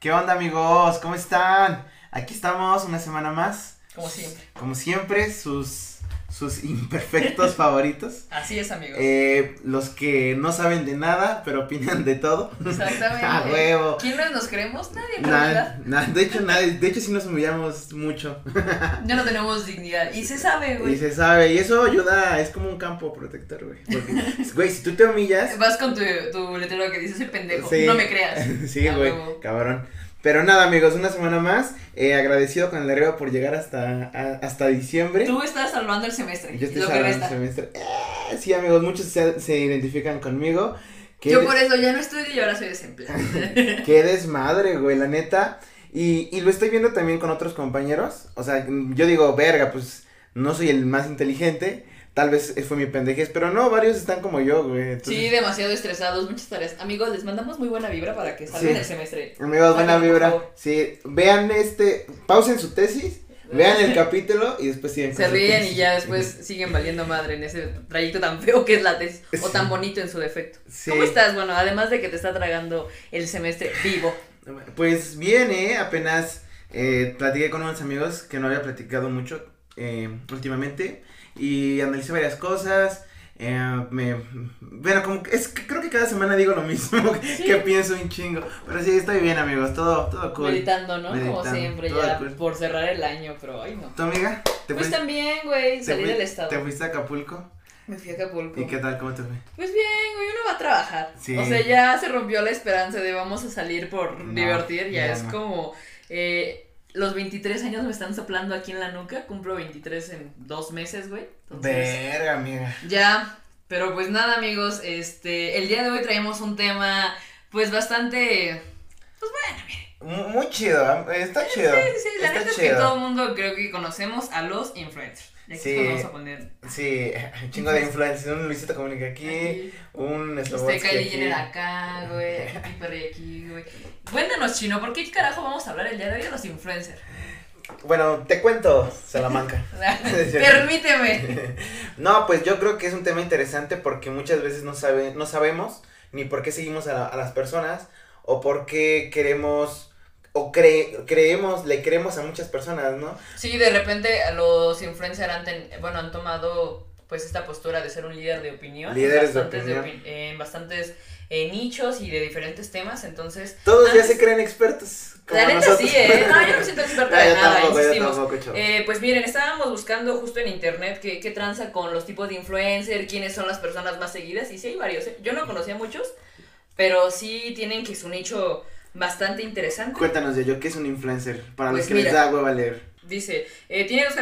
¿Qué onda amigos? ¿Cómo están? Aquí estamos una semana más. Como siempre. Como siempre, sus sus imperfectos favoritos. Así es, amigos. Eh, los que no saben de nada, pero opinan de todo. Exactamente. A huevo. ¿Quién no nos creemos? Nadie, en realidad. de hecho, nadie, de hecho sí nos humillamos mucho. Ya no tenemos dignidad. Y se sabe, Y güey. se sabe, y eso ayuda, es como un campo protector, güey. Porque, güey, si tú te humillas, Vas con tu, tu letrero que dice soy pendejo. Sí. No me creas. sí, güey, cabrón. Pero nada, amigos, una semana más. eh, agradecido con el Herrero por llegar hasta, a- hasta diciembre. Tú estás salvando el semestre. Yo estoy salvando el semestre. Eh, sí, amigos, muchos se, se identifican conmigo. Yo de- por eso ya no estudio y ahora soy desempleado. qué desmadre, güey, la neta. Y, y lo estoy viendo también con otros compañeros. O sea, yo digo, verga, pues no soy el más inteligente. Tal vez fue mi pendejez, pero no, varios están como yo, güey. entonces- Sí, demasiado estresados, muchas tareas. Amigos, les mandamos muy buena vibra para que salven Sí. el semestre. Amigos, buena vibra. Sí, vean este, pausen su tesis, vean el capítulo y después siguen Se ríen y ya después siguen valiendo madre en ese trayecto tan feo que es la tesis. O tan bonito en su defecto. Sí. ¿Cómo estás? Bueno, además de que te está tragando el semestre vivo. Pues bien, eh, apenas eh, platiqué con unos amigos que no había platicado mucho eh, últimamente y analicé varias cosas. eh, me, bueno, como que es creo que cada semana digo lo mismo, que, Sí. que pienso un chingo, pero sí, estoy bien amigos, todo, todo cool. Meditando, ¿no? Como siempre, ya cool. por cerrar el año, pero ay no. ¿Tu amiga? ¿Te Pues fuiste- también, güey, salí fui- del estado. ¿Te fuiste a Acapulco? Me fui a Acapulco. ¿Y qué tal? ¿Cómo te fue? Pues bien, güey, uno va a trabajar. Sí. O sea, ya se rompió la esperanza de vamos a salir por No, divertir. Ya, ya es no. como. eh, los 23 años me están soplando aquí en la nuca. Cumplo 23 en dos meses, güey. Verga, amiga. ya. Pero pues nada, amigos. Este. El día de hoy traemos un tema, pues bastante. Pues bueno, miren. Mu- Muy chido, eh, está chido. Sí, sí, la está neta es que todo el mundo creo que conocemos a los influencers. Sí. es cuando vamos a poner. Sí, un chingo de influencers, un Luisito Comunica aquí, aquí. un Slobodsky aquí. Jenner acá, güey. Aquí Perry aquí, güey. Cuéntanos, Chino, ¿por qué carajo vamos a hablar el día de hoy de los influencers? Bueno, te cuento, Salamanca. Permíteme. No, pues yo creo que es un tema interesante porque muchas veces no, sabe, no sabemos ni por qué seguimos a, la- a las personas o por qué queremos o cre- creemos, le creemos a muchas personas, ¿no? Sí, de repente los influencers han, ten- bueno, han tomado pues esta postura de ser un líder de opinión. Líderes de opinión. opi- en bastantes eh, nichos y de diferentes temas, entonces... Todos ya se creen expertos. Como La neta nosotros. sí, ¿eh? No, yo no siento experta Ah, de nada, tampoco, insistimos. tampoco. Eh, pues miren, estábamos buscando justo en internet qué, qué tranza con los tipos de influencer, quiénes son las personas más seguidas, y sí hay varios, ¿eh? Yo no conocía muchos, pero sí tienen que su nicho bastante interesante. Cuéntanos, yo, ¿qué es un influencer? Para Pues los que les da hueva leer. Dice, eh, tiene dos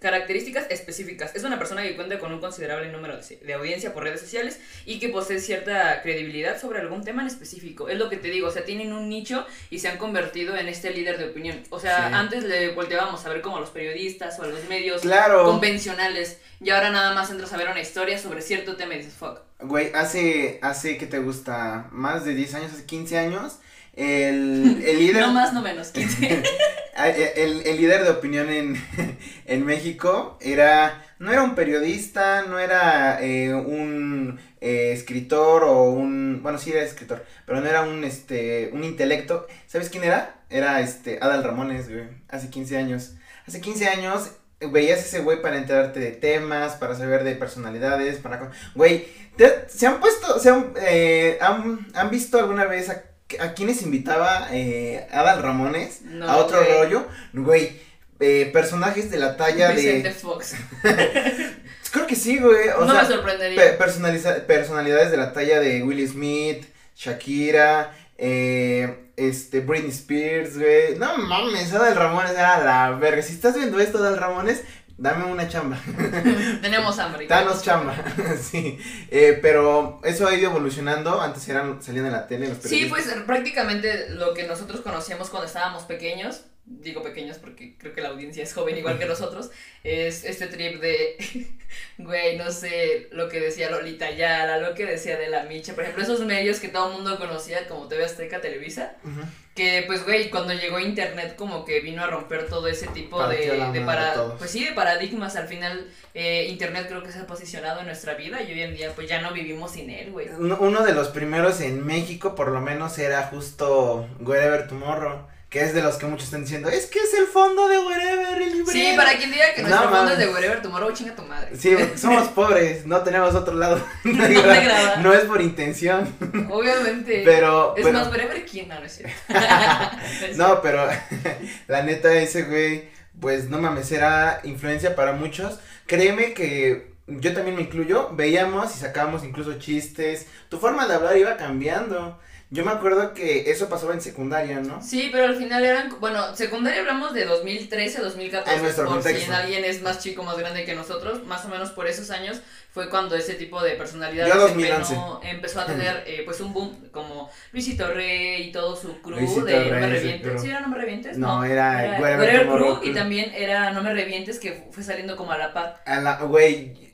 características específicas. Es una persona que cuenta con un considerable número de, de audiencia por redes sociales y que posee cierta credibilidad sobre algún tema en específico. Es lo que te digo, o sea, tienen un nicho y se han convertido en este líder de opinión. O sea, Sí. antes le volteábamos a ver como a los periodistas o a los medios Claro. convencionales y ahora nada más entras a ver una historia sobre cierto tema y dices, fuck. Güey, hace, hace, ¿qué te gusta? Más de 10 años, hace 15 años, el, el líder... No más, no menos, 15. Eh, El, el líder de opinión en, en México era, no era un periodista, no era eh, un eh, escritor o un, bueno sí era escritor, pero no era un, este, un intelecto. ¿Sabes quién era? Era este, Adal Ramones, güey, hace 15 años. Hace 15 años veías ese güey para enterarte de temas, para saber de personalidades, para, güey, se han puesto, se han, eh, han, han visto alguna vez a, a quienes invitaba eh, Adal Ramones? No, a otro güey. rollo, güey, eh, personajes de la talla Vicente de... Fox. Creo que sí, güey, o no sea, me sorprendería. pe- personaliza- personalidades de la talla de Will Smith, Shakira, eh, este, Britney Spears, güey, no mames, Adal Ramones era la verga, si estás viendo esto, Adal Ramones, dame una chamba, Tenemos hambre. danos chamba, sí, eh, pero eso ha ido evolucionando, antes eran, salían en la tele, los Sí, pues prácticamente lo que nosotros conocíamos cuando estábamos pequeños digo pequeños porque creo que la audiencia es joven igual que nosotros, es este trip de, güey, no sé, lo que decía Lolita Yala, lo que decía de la Micha, por ejemplo, esos medios que todo el mundo conocía como TV Azteca, Televisa, que pues, güey, cuando llegó internet como que vino a romper todo ese tipo de, de para, pues sí, de paradigmas, al final eh, internet creo que se ha posicionado en nuestra vida y hoy en día pues ya no vivimos sin él, güey. Uno de los primeros en México por lo menos era justo Wherever Tomorrow que es de los que muchos están diciendo, es que es el fondo de Wherever, el librero. Sí, para quien diga que nuestro fondo es de Wherever Tomorrow, chinga tu madre. Sí, somos pobres, no tenemos otro lado. no, no, no es por intención. Obviamente. Pero. Es más, Wherever quién, no, no es cierto. no, pero la neta, ese güey, pues no mames, era influencia para muchos. Créeme que yo también me incluyo, veíamos y sacábamos incluso chistes, tu forma de hablar iba cambiando. Yo me acuerdo que eso pasaba en secundaria, ¿no? Sí, pero al final eran, bueno, secundaria hablamos de 2013, 2014. En nuestro por si alguien es más chico, más grande que nosotros, más o menos por esos años fue cuando ese tipo de personalidad empezó a tener eh, pues un boom como Luisito Rey y todo su crew de No me revientes. ¿Sí era No me revientes? No, era, era, era, crew y también era No me revientes que fue saliendo como a la par. A la, güey,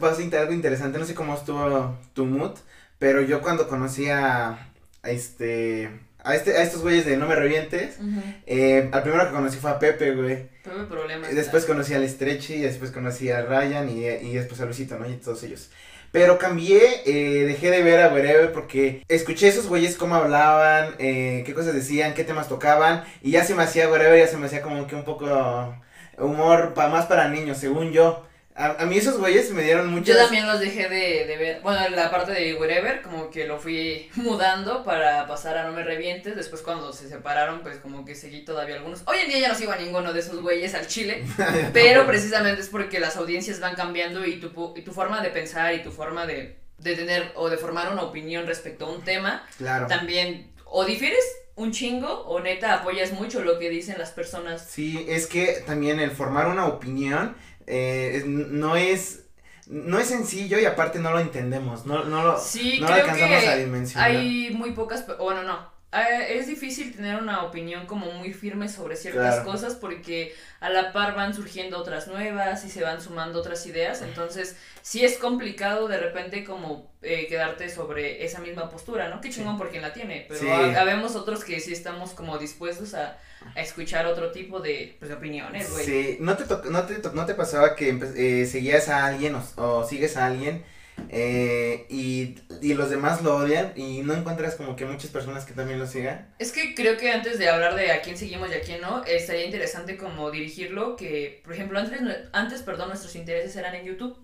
pasa algo interesante, no sé cómo estuvo tu mood, pero yo cuando conocí a este, a este, a estos güeyes de No Me Revientes, eh, al primero que conocí fue a Pepe, güey. Problemas. Después conocí al Stretchy, y después conocí a Ryan y, y después a Luisito, ¿no? Y todos ellos. Pero cambié, eh, dejé de ver a Wherever porque escuché esos güeyes cómo hablaban, eh, qué cosas decían, qué temas tocaban, y ya se me hacía Wherever, ya se me hacía como que un poco humor pa, más para niños, según yo. A, mí esos güeyes me dieron mucho. Yo también los dejé de, de, ver. Bueno, la parte de Wherever, como que lo fui mudando para pasar a No Me Revientes. Después, cuando se separaron, pues como que seguí todavía algunos. Hoy en día ya no sigo a ninguno de esos güeyes al chile. pero precisamente es porque las audiencias van cambiando y tu, y tu forma de pensar y tu forma de, de tener o de formar una opinión respecto a un tema. Claro. También o difieres un chingo o neta apoyas mucho lo que dicen las personas. Sí, es que también el formar una opinión eh, no es no es sencillo y aparte no lo entendemos, no, no lo, sí, no alcanzamos a dimensionar. Hay muy pocas, bueno, no, eh, es difícil tener una opinión como muy firme sobre ciertas cosas porque a la par van surgiendo otras nuevas y se van sumando otras ideas, entonces sí es complicado de repente como eh, quedarte sobre esa misma postura, ¿no? Qué chingón por quien la tiene, pero habemos otros que sí estamos como dispuestos a a escuchar otro tipo de, pues, opiniones, güey. Sí, ¿no te, no te, no te pasaba que eh, seguías a alguien o, sigues a alguien eh, y, y, los demás lo odian y no encuentras como que muchas personas que también lo sigan? Es que creo que antes de hablar de a quién seguimos y a quién no, estaría interesante como dirigirlo que, por ejemplo, antes, antes perdón, nuestros intereses eran en YouTube.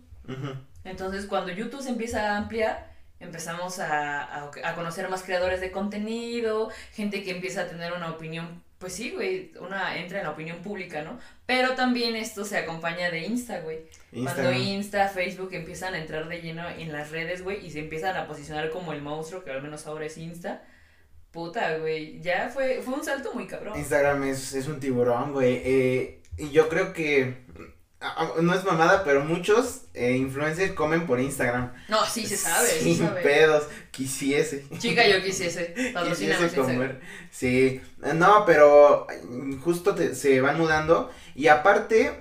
Entonces, cuando YouTube se empieza a ampliar, empezamos a, a, a, conocer más creadores de contenido, gente que empieza a tener una opinión pues sí, güey, una entra en la opinión pública, ¿no? Pero también esto se acompaña de Insta, güey. Cuando Insta, Facebook empiezan a entrar de lleno en las redes, güey, y se empiezan a posicionar como el monstruo, que al menos ahora es Insta. Puta, güey, ya fue, fue un salto muy cabrón. Instagram es, es un tiburón, güey. Eh, y yo creo que no es mamada, pero muchos eh, influencers comen por Instagram. No, sí se sabe. Sin sabe. pedos, quisiese. Chica, yo quisiese. quisiese comer. Sí, no, pero justo se van mudando. Y aparte,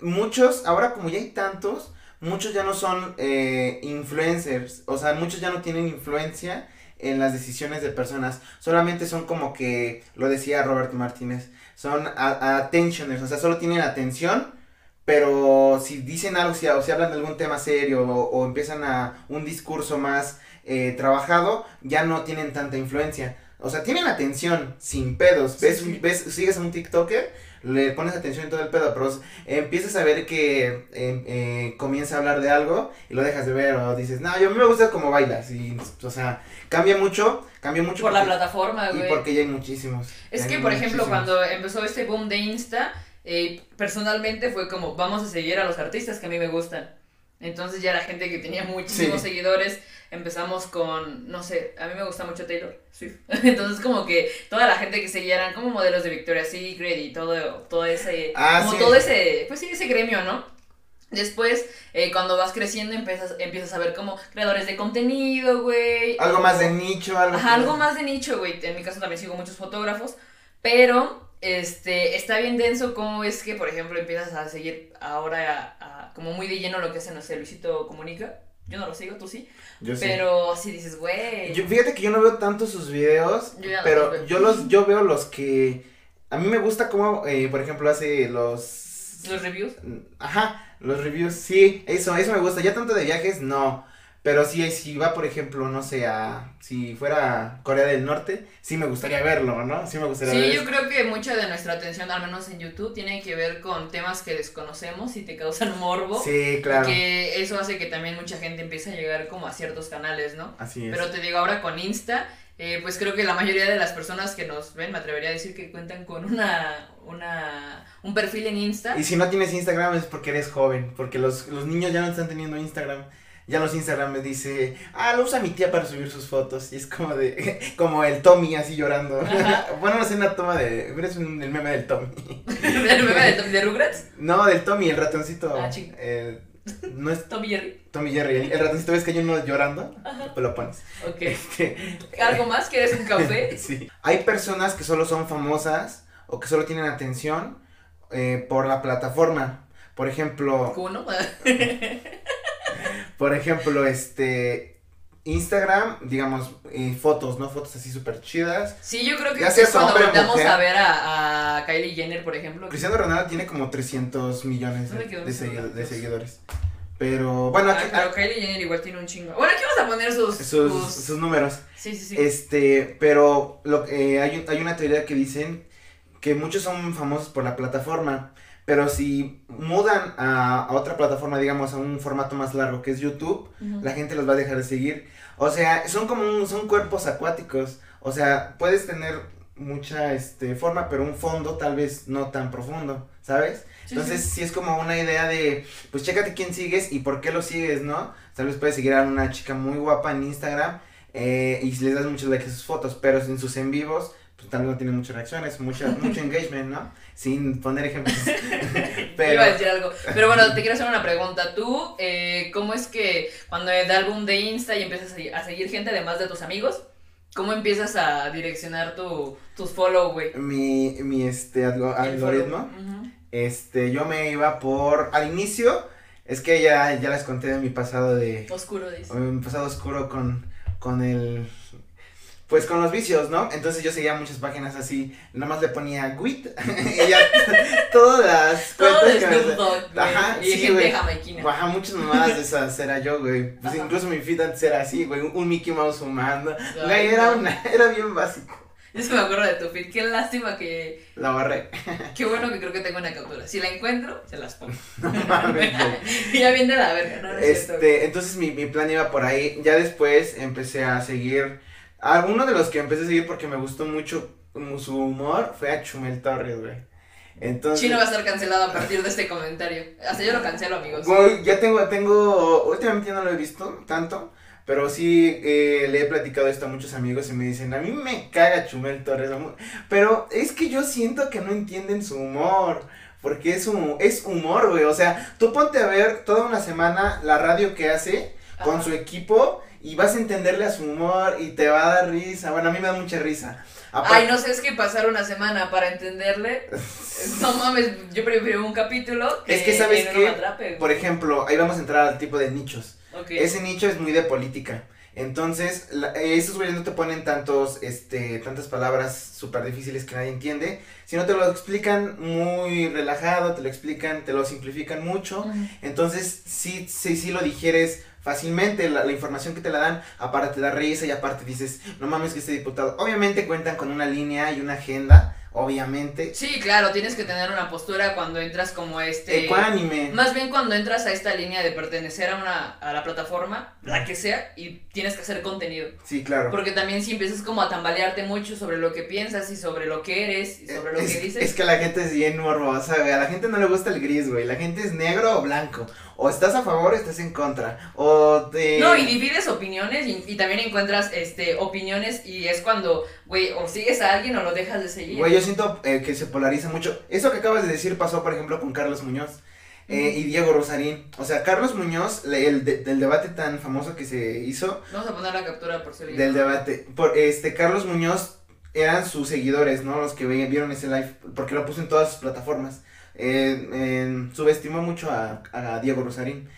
muchos, ahora como ya hay tantos, muchos ya no son eh, influencers. O sea, muchos ya no tienen influencia en las decisiones de personas. Solamente son como que, lo decía Roberto Martínez, son attentioners. O sea, solo tienen atención pero si dicen algo, si, o si hablan de algún tema serio o, empiezan a un discurso más eh, trabajado, ya no tienen tanta influencia. O sea, tienen atención sin pedos. ves, ves, sigues a un TikToker, le pones atención en todo el pedo, pero empiezas a ver que em, eh, comienza a hablar de algo y lo dejas de ver o dices, no, yo a mí me gusta cómo bailas. Y, o sea, cambia mucho, cambia mucho. Por la plataforma, güey. Y porque ya hay muchísimos. Es que, por ejemplo, cuando empezó este boom de Insta, eh, personalmente fue como, vamos a seguir a los artistas que a mí me gustan. Entonces ya la gente que tenía muchísimos seguidores, empezamos con, no sé, a mí me gusta mucho Taylor Swift. Entonces como que toda la gente que seguía eran como modelos de Victoria's Secret y todo, todo ese, ah, como todo ese, pues sí, ese gremio, ¿no? Después, eh, cuando vas creciendo, empiezas, empiezas a ver como creadores de contenido, güey. Algo más de nicho, algo. algo más de nicho, güey. En mi caso también sigo muchos fotógrafos, pero este, está bien denso cómo es que, por ejemplo, empiezas a seguir ahora a- como muy de lleno lo que hace, no sé, Luisito Comunica. Yo no lo sigo, tú sí. Yo sí. Pero así dices, güey. Fíjate que yo no veo tanto sus videos, Yo pero los veo. yo los yo veo los que a mí me gusta como eh, por ejemplo hace los Los reviews. ajá, los reviews, sí, eso eso me gusta. Ya tanto de viajes no, pero sí si va por ejemplo, no sé, a si fuera Corea del Norte, sí me gustaría verlo, ¿no? Sí me gustaría Sí, ver yo creo que mucha de nuestra atención, al menos en YouTube, tiene que ver con temas que desconocemos y te causan morbo. Sí, claro. Que eso hace que también mucha gente empiece a llegar como a ciertos canales, ¿no? Así es. Pero te digo, ahora con Insta, eh, pues creo que la mayoría de las personas que nos ven, me atrevería a decir que cuentan con una, una, un perfil en Insta. Y si no tienes Instagram es porque eres joven, porque los, los niños ya no están teniendo Instagram. Ya los Instagram me dice, ah, lo usa mi tía para subir sus fotos. Y es como de, como el Tommy así llorando. Bueno, no sé una toma de, eres un, el meme del Tommy. ¿El meme de, de Rugrats? no, del Tommy, el ratoncito. Ah, eh, no es Tommy Jerry. Tommy Jerry, el, el ratoncito ves que hay uno llorando, pues lo pones. Ok. Este, ¿Algo más? ¿Quieres un café? sí. Hay personas que solo son famosas o que solo tienen atención eh, por la plataforma. Por ejemplo, Uno. Por ejemplo, este Instagram, digamos, eh, fotos, ¿no? Fotos así súper chidas. Sí, yo creo que es cuando mujer. a ver a, a Kylie Jenner, por ejemplo. Cristiano Ronaldo tiene como 300 millones No de, de de seguidores. Pero, bueno, Ah, aquí, pero Kylie Jenner igual tiene un chingo. Bueno, aquí vamos a poner sus... sus, sus- sus números. Sí, sí, sí. Este, pero lo, eh, hay, hay una teoría que dicen que muchos son famosos por la plataforma, pero si mudan a, a otra plataforma, digamos, a un formato más largo que es YouTube, la gente los va a dejar de seguir. O sea, son como un- son cuerpos acuáticos. O sea, puedes tener mucha este forma, pero un fondo tal vez no tan profundo, ¿sabes? Sí, Entonces, sí. sí es como una idea de, pues chécate quién sigues y por qué lo sigues, ¿no? Tal vez puedes seguir a una chica muy guapa en Instagram eh, y les das muchos likes a sus fotos, pero en sus en vivos, pues tal vez no tienen muchas reacciones, mucha, mucho engagement, ¿no? Sin poner ejemplos. pero, Iba a decir algo. Pero bueno, te quiero hacer una pregunta. Tú, eh, ¿cómo es que cuando da el boom de Insta y empiezas a seguir, gente además de tus amigos, cómo empiezas a direccionar tu, tus follow, güey? mi, mi este algo- algoritmo. Este, yo me iba por, al inicio, es que ya, ya les conté de mi pasado de, Oscuro, dice. mi pasado oscuro con, con el, pues con los vicios, ¿no? Entonces yo seguía muchas páginas así, nada más le ponía WIT, y ya, todas las Todo cuentas que me-. Ajá, y sí, güey. Baja muchas mamadas de esas, era yo, güey. Pues Ajá. incluso mi feed antes era así, güey, un, Mickey Mouse fumando. Güey, era una, era bien básico. Es que me acuerdo de tu feed. Qué lástima que. La barré. Qué bueno que creo que tengo una captura. Si la encuentro, se las pongo. No mames, güey. y ya viene la verga, no, no es cierto. Este, entonces mi, mi plan iba por ahí. Ya después empecé a seguir. A uno de los que empecé a seguir porque me gustó mucho su humor fue a Chumel Torres, güey. Entonces. Chino va a estar cancelado a partir de este comentario. Hasta yo lo cancelo, amigos. Güey, ya tengo, tengo. Últimamente ya no lo he visto tanto. Pero sí eh, le he platicado esto a muchos amigos y me dicen, a mí me caga Chumel Torres. amo-". Pero es que yo siento que no entienden su humor. Porque es, hum- es humor, güey. O sea, tú ponte a ver toda una semana la radio que hace con su equipo y vas a entenderle a su humor y te va a dar risa. Bueno, a mí me da mucha risa. Ay, no sé, es que pasar una semana para entenderle. No mames, yo prefiero un capítulo que Es que, ¿sabes no atrape. güey. Por ejemplo, ahí vamos a entrar al tipo de nichos. Ese nicho es muy de política. Entonces, la- eh, esos güeyes no te ponen tantos, este, tantas palabras súper difíciles que nadie entiende, sino te lo explican muy relajado, te lo explican, te lo simplifican mucho. Entonces, sí, sí, sí lo digieres fácilmente, la, la información que te la dan, aparte te da risa y aparte dices, no mames que este diputado, obviamente cuentan con una línea y una agenda, obviamente, Sí, claro, tienes que tener una postura cuando entras como este. ecuánime. Más bien cuando entras a esta línea de pertenecer a una a la plataforma, la que sea, y tienes que hacer contenido. Sí, claro. Porque también si empiezas como a tambalearte mucho sobre lo que piensas y sobre lo que eres y sobre lo es, que dices. es que la gente es bien morbosa, güey. A la gente no le gusta el gris, güey. La gente es negro o blanco. O estás a favor o estás en contra. O te. No, y divides opiniones y, y también encuentras este opiniones y es cuando, güey, o sigues a alguien o lo dejas de seguir. Güey, yo siento eh, que se polariza mucho. Eso que acabas de decir pasó, por ejemplo, con Carlos Muñoz. eh, y Diego Rosarín. O sea, Carlos Muñoz, le- el de- del debate tan famoso que se hizo, Vamos a poner la captura por si del debate, por este Carlos Muñoz eran sus seguidores, ¿no? Los que vieron ese live, porque lo puso en todas sus plataformas. Eh, en- subestimó mucho a, a Diego Rosarín.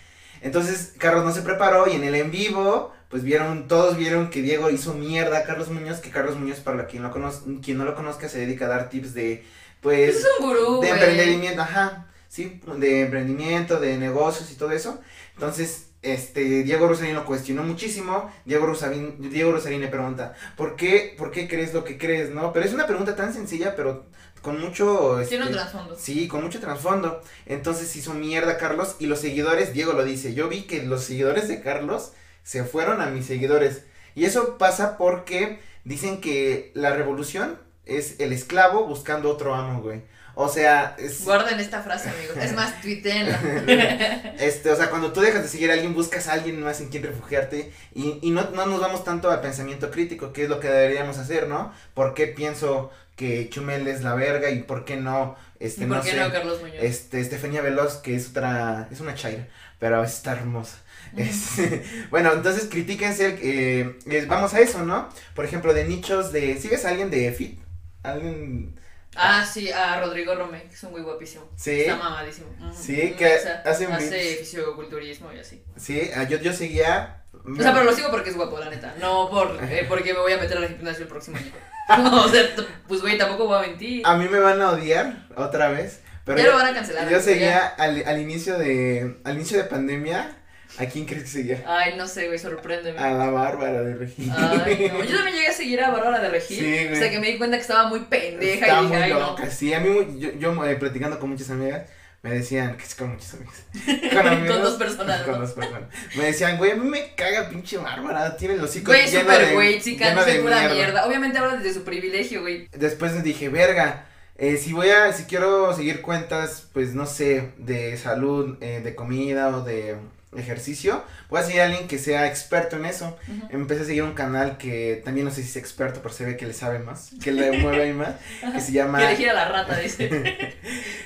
Entonces, Carlos no se preparó y en el en vivo, pues vieron, todos vieron que Diego hizo mierda a Carlos Muñoz, que Carlos Muñoz, para quien, lo conoz- quien no lo conozca, se dedica a dar tips de, pues, Es un gurú, de emprendimiento, ajá, sí, de emprendimiento, de negocios y todo eso. Entonces, este, Diego Rosarín lo cuestionó muchísimo. Diego Rosarín, Diego Rosarín le pregunta, ¿por qué, ¿por qué crees lo que crees, no? Pero es una pregunta tan sencilla, pero con mucho, Tiene un este, trasfondo. Sí, con mucho trasfondo. Entonces hizo mierda Carlos y los seguidores, Diego lo dice, yo vi que los seguidores de Carlos se fueron a mis seguidores. Y eso pasa porque dicen que la revolución es el esclavo buscando otro amo, güey. O sea, es, Guarden esta frase, amigos. Es más, tuiteenla. este, o sea, cuando tú dejas de seguir a alguien, buscas a alguien más en quien refugiarte y, y no, no nos vamos tanto al pensamiento crítico, que es lo que deberíamos hacer, ¿no? ¿Por qué pienso que Chumel es la verga y por qué no, este, ¿Y por no qué sé, no, Carlos Muñoz? este, Estefania Veloz, que es otra, es una chaira, pero está hermosa. Bueno, entonces critíquense, eh, vamos a eso, ¿no? Por ejemplo, de nichos de, ¿sigues a alguien de FIT? ¿Alguien? Ah, sí, a Rodrigo Romé, que es un güey guapísimo. Sí. Está mamadísimo. Sí, que hace un hace fisioculturismo y así. Sí, ah, yo, yo seguía... O sea, pero lo sigo porque es guapo, la neta. No por, eh, porque me voy a meter al gimnasio el próximo año. No, o sea, pues güey, tampoco voy a mentir. A mí me van a odiar otra vez. Pero ya lo van a cancelar. yo amigo, seguía al, al inicio de al inicio de pandemia. ¿A quién crees que seguía? Ay, no sé, güey, sorpréndeme. A la Bárbara de Regil. Ay, no. Yo también llegué a seguir a Bárbara de Regil. Sí, güey. o sea, que me di cuenta que estaba muy pendeja Está y dije, muy ay, no. loca, sí. A mí, yo, yo eh, platicando con muchas amigas, me decían, que es con muchas amigas. Con amigos. Con dos personas, Con ¿no? dos personas. Me decían, güey, a mí me caga pinche Bárbara. Tiene los hocico Güey, de- güey, chica, lleno de pura mierda. Obviamente habla desde su privilegio, güey. Después les dije, verga, eh, si voy a, si quiero seguir cuentas, pues no sé, de salud, eh, de comida o de ejercicio, voy a seguir a alguien que sea experto en eso. Empecé a seguir un canal que también no sé si es experto, pero se ve que le sabe más, que le mueve ahí más, que se llama, Que elegir a la rata, dice.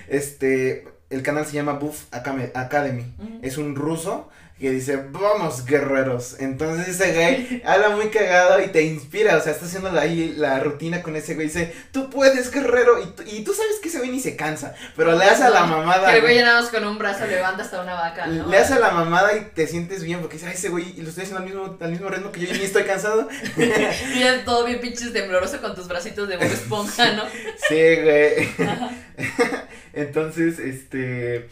este, el canal se llama Buff Academy. Es un ruso que dice, vamos guerreros. Entonces ese güey habla muy cagado y te inspira, o sea, está haciendo ahí la rutina con ese güey, dice, tú puedes guerrero, y, tú- y tú sabes que ese güey ni se cansa, pero le hace a la mamada. Que el güey nada más con un brazo levanta hasta una vaca, ¿no? Le hace a la mamada y te sientes bien porque dice, ay, ese güey, y lo estoy haciendo al mismo, al mismo ritmo que yo y ni estoy cansado. Y ya todo bien pinches tembloroso con tus bracitos de Bob Esponja, ¿no? Sí, güey. Entonces, este,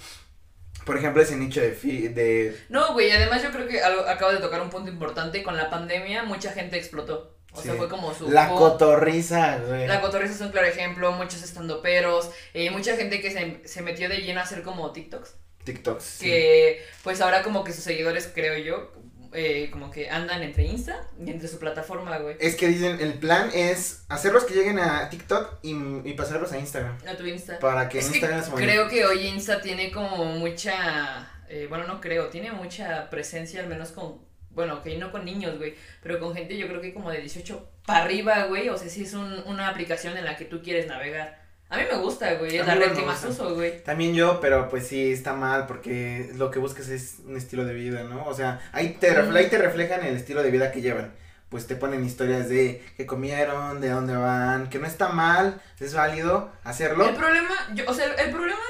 por ejemplo, ese nicho de, fi- de No, güey, además yo creo que algo, acabas de tocar un punto importante. Con la pandemia, mucha gente explotó. O sea, fue como su. la cotorriza, güey. La cotorriza es un claro ejemplo, muchos estandoperos, eh, mucha gente que se, se metió de lleno a hacer como TikToks, TikToks. sí. que pues ahora como que sus seguidores, creo yo, eh, como que andan entre Insta y entre su plataforma, güey. Es que dicen, el plan es hacerlos que lleguen a TikTok y, y pasarlos a Instagram. A tu Insta. Para que Es en que Instagram se creo que hoy Insta tiene como mucha, eh, bueno, no creo, tiene mucha presencia, al menos con, bueno, que no con niños, güey, pero con gente yo creo que como de 18 para arriba, güey, o sea, sí es un- una aplicación en la que tú quieres navegar. A mí me gusta, güey, es la red que más uso, güey. También yo, pero pues sí, está mal porque lo que buscas es un estilo de vida, ¿no? O sea, ahí te, refle- ahí te reflejan el estilo de vida que llevan. Pues te ponen historias de qué comieron, de dónde van, que no está mal, es válido hacerlo. El problema, yo, o sea, el problema,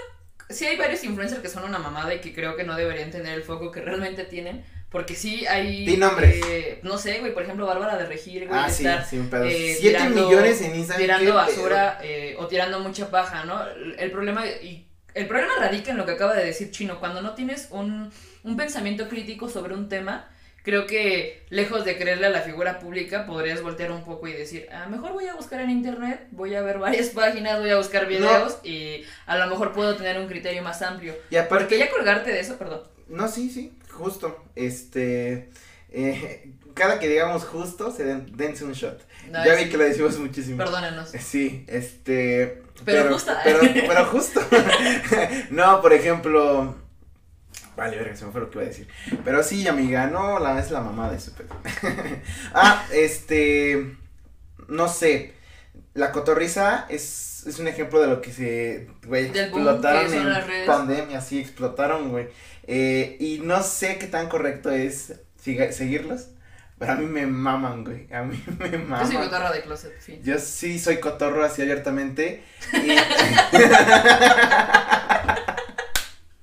sí hay varios influencers que son una mamada y que creo que no deberían tener el foco que realmente tienen, porque sí hay... Di nombres. eh, no sé, güey, por ejemplo, Bárbara de Regir, güey, Ah, sí, estar sí, eh, Siete tirando- millones en Instagram. tirando basura eh, o tirando mucha paja, ¿no? El problema y el problema radica en lo que acaba de decir Chino, cuando no tienes un, un pensamiento crítico sobre un tema, creo que lejos de creerle a la figura pública podrías voltear un poco y decir, ah, mejor voy a buscar en internet, voy a ver varias páginas, voy a buscar videos y a lo mejor puedo tener un criterio más amplio. Y aparte, Porque ya colgarte de eso, perdón. no, sí, sí, justo. Este, eh, cada que digamos justo, se den, dense un shot. No, ya vi que lo decimos muchísimo. Perdónanos. Sí, este. Pero justo. Pero, pero justo. no, por ejemplo. Vale, verga, se me fue lo que iba a decir. Pero sí, amiga, no, la es la mamá de su pedo. ah, este. No sé. La cotorriza es, es un ejemplo de lo que se. Güey, explotaron en redes. pandemia, sí, explotaron, güey. Eh, y no sé qué tan correcto es siga- seguirlos. pero a mí me maman, güey. A mí me maman. Yo soy cotorra de closet, fin. Yo sí soy cotorro así abiertamente. Y...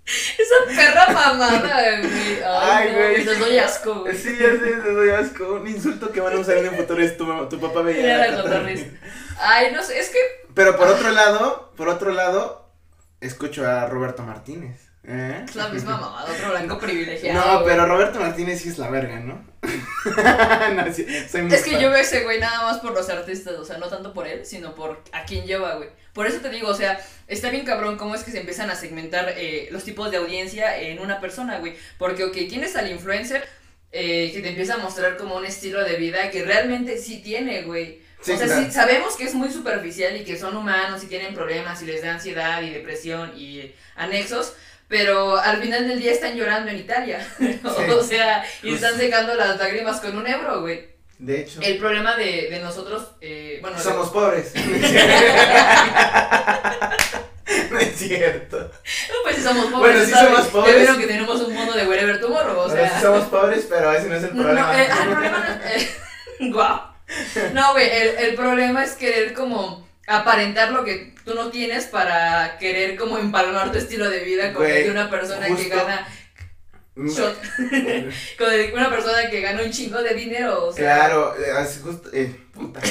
Esa perra mamada, güey. Ay, Ay, no, güey. Les doy asco, güey. Sí, ya sé, te doy asco. Un insulto que van a usar en el futuro es tu, mamá- tu papá veía. La cotorriz. Ay, no sé, es que. Pero por otro lado, por otro lado, escucho a Roberto Martínez. ¿Eh? Es la misma mamada, otro blanco privilegiado. No, güey. pero Roberto Martínez sí es la verga, ¿no? no sí, soy muy Es que fan. yo veo a ese güey nada más por los artistas, o sea, no tanto por él, sino por a quién lleva, güey. Por eso te digo, o sea, está bien cabrón cómo es que se empiezan a segmentar eh, los tipos de audiencia en una persona, güey. Porque, ok, tienes al influencer eh, que te empieza a mostrar como un estilo de vida que realmente sí tiene, güey. Sí, o sea, claro. sí, sabemos que es muy superficial y que son humanos y tienen problemas y les da ansiedad y depresión y anexos, pero al final del día están llorando en Italia. o sea, y están secando las lágrimas con un euro, güey. De hecho, El problema de, de nosotros, eh, bueno, de- somos pobres. no es cierto. no, pues si somos pobres, Bueno, sí ¿sabes? somos pobres. vieron que tenemos un mundo de Wherever Tomorrow, o Bueno, sea. sí somos pobres, pero ese no es el no, problema. eh, ah, el problema no eh, guau. No, güey, el, el problema es querer como aparentar lo que tú no tienes para querer como empalmar tu estilo de vida con el de una persona que gana shot, con una persona que gana un chingo de dinero, o sea. Claro, eh, así justo, eh, puta.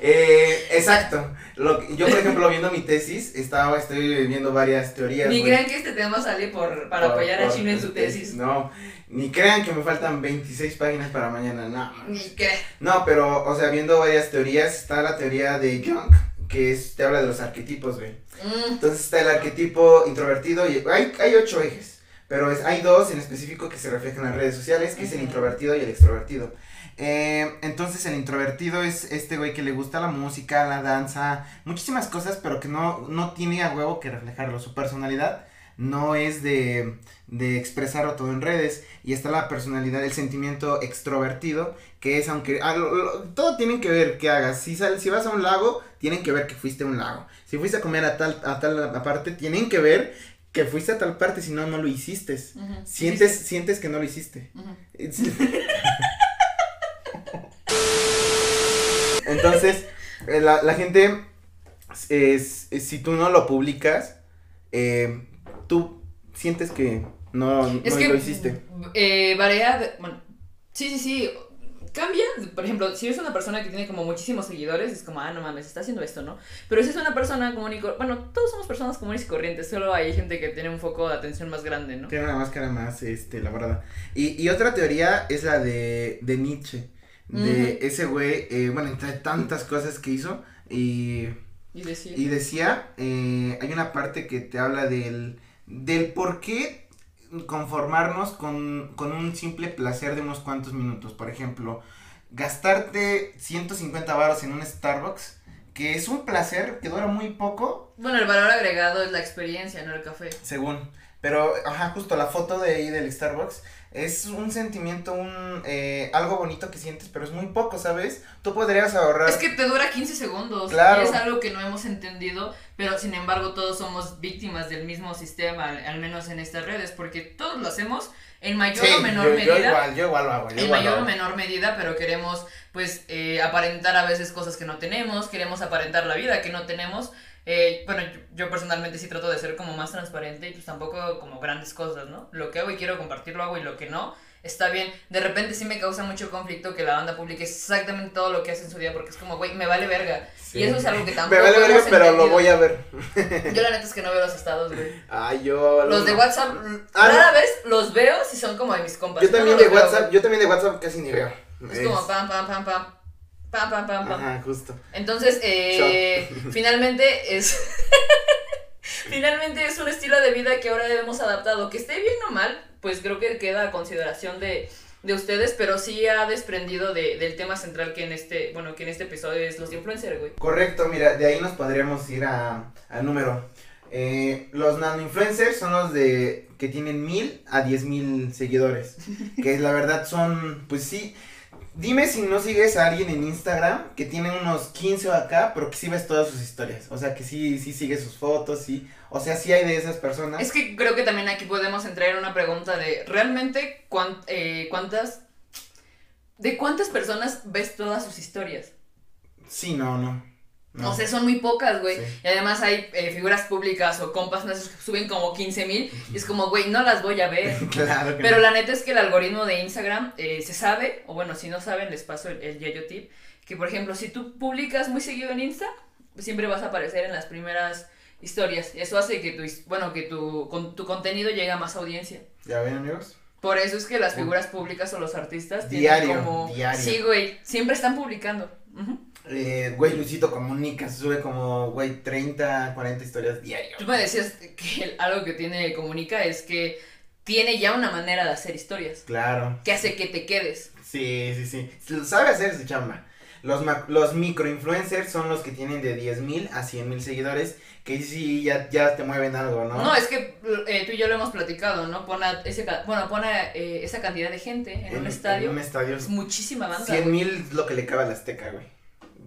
Eh, exacto. Lo yo, por ejemplo, viendo mi tesis, estaba, estoy viendo varias teorías. Ni crean que este tema sale por, para Por- apoyar a Chino en su tesis. No, ni crean que me faltan 26 páginas para mañana, no. Ni crean. No, pero, o sea, viendo varias teorías, está la teoría de Jung, que es, te habla de los arquetipos, güey. Mm, Entonces está el arquetipo introvertido y hay, hay ocho ejes, pero es, hay dos en específico que se reflejan en las redes sociales, que es el introvertido y el extrovertido. Eh, entonces el introvertido es este güey que le gusta la música, la danza, muchísimas cosas, pero que no, no tiene a huevo que reflejarlo. Su personalidad no es de, de expresarlo todo en redes. Y está la personalidad, el sentimiento extrovertido, que es aunque ah, lo- lo- todo tienen que ver que hagas. Si, sal- si vas a un lago, tienen que ver que fuiste a un lago. Si fuiste a comer a tal, a tal parte, tienen que ver que fuiste a tal parte, si no, no lo hiciste. ujú. Sientes, sientes que no lo hiciste. Ujú. Entonces, eh, la, la gente, es, es- si tú no lo publicas, eh, tú sientes que no, Es no que lo hiciste. eh, varía, de- bueno, sí, sí, sí, cambia, por ejemplo, si eres una persona que tiene como muchísimos seguidores, es como, ah, no mames, está haciendo esto, ¿no? Pero si es una persona común y bueno, todos somos personas comunes y corrientes, solo hay gente que tiene un foco de atención más grande, ¿no? Tiene una máscara más este, elaborada. Y, y otra teoría es la de, de Nietzsche. De ese güey, eh, bueno, entre tantas cosas que hizo. Y, Y decir, y decía, eh, hay una parte que te habla del, del por qué conformarnos con, con un simple placer de unos cuantos minutos. Por ejemplo, gastarte 150 varos en un Starbucks, que es un placer que dura muy poco, bueno, el valor agregado es la experiencia, no el café. según. Pero, ajá, justo la foto de ahí del Starbucks es un sentimiento, un eh, algo bonito que sientes, pero es muy poco, ¿sabes? Tú podrías ahorrar. Es que te dura 15 segundos. Claro. Y es algo que no hemos entendido, pero sin embargo todos somos víctimas del mismo sistema, al menos en estas redes, porque todos lo hacemos en mayor Sí, o menor yo, medida. yo igual, yo igual lo hago. yo en igual lo mayor o menor medida, pero queremos pues eh, aparentar a veces cosas que no tenemos, queremos aparentar la vida que no tenemos. Eh, bueno, yo, yo personalmente sí trato de ser como más transparente y pues tampoco como grandes cosas, ¿no? Lo que hago y quiero compartirlo hago y lo que no, está bien. De repente sí me causa mucho conflicto que la banda publique exactamente todo lo que hace en su día porque es como, güey, me vale verga. Sí. Y eso es algo que tampoco Me vale verga, pero lo voy a ver. Yo la neta es que no veo los estados, güey. Ay, yo. Los de. WhatsApp, Ah, rara no. vez los veo si son como de mis compas. Yo también No de veo, WhatsApp, güey. yo también de WhatsApp casi ni veo. Es como pam, pam, pam, pam. Pam, pam, pam, pam. Ajá, justo. Entonces, eh, finalmente es. finalmente es un estilo de vida que ahora hemos adaptado. Que esté bien o mal, pues creo que queda a consideración de, de ustedes, pero sí ha desprendido de, del tema central que en este, bueno, que en este episodio es los influencers, güey. Correcto, mira, de ahí nos podríamos ir a, al número. Eh, los nano influencers son los de que tienen mil a diez mil seguidores. que la verdad son, pues sí. Dime si no sigues a alguien en Instagram que tiene unos 15 o acá, pero que sí ves todas sus historias. O sea, que sí, sí sigue sus fotos, sí. O sea, sí hay de esas personas. Es que creo que también aquí podemos entrar en una pregunta de, ¿realmente cuán- eh, cuántas ¿De cuántas personas ves todas sus historias? Sí, no, no. No. O sea, son muy pocas, güey. Sí. Y además hay eh, figuras públicas o compas no sé, que suben como 15 mil. Y es como, güey, no las voy a ver. claro que Pero no. la neta es que el algoritmo de Instagram eh, se sabe, o bueno, si no saben, les paso el, el yayo tip, que por ejemplo, si tú publicas muy seguido en Insta, pues siempre vas a aparecer en las primeras historias. Eso hace que tu, bueno, que tu, con, tu contenido llegue a más audiencia. ¿Ya ven, amigos? Por eso es que las figuras públicas o los artistas tienen Diario, como... diario. Sí, güey, siempre están publicando. Eh, güey, Luisito Comunica sube como, güey, 30, 40 historias diario. Tú me decías que algo que tiene Comunica es que tiene ya una manera de hacer historias, Claro. que hace que te quedes. Sí, sí, sí. Sabe hacer su chamba. Los, los microinfluencers son los que tienen de 10 mil a 100 mil seguidores, que sí ya, ya te mueven algo, ¿no? No, es que eh, tú y yo lo hemos platicado, ¿no? Pon a ese, bueno, pon a, eh, esa cantidad de gente en, un estadio. En un estadio. es muchísima banda. 100 güey. mil es lo que le cabe al Azteca, güey.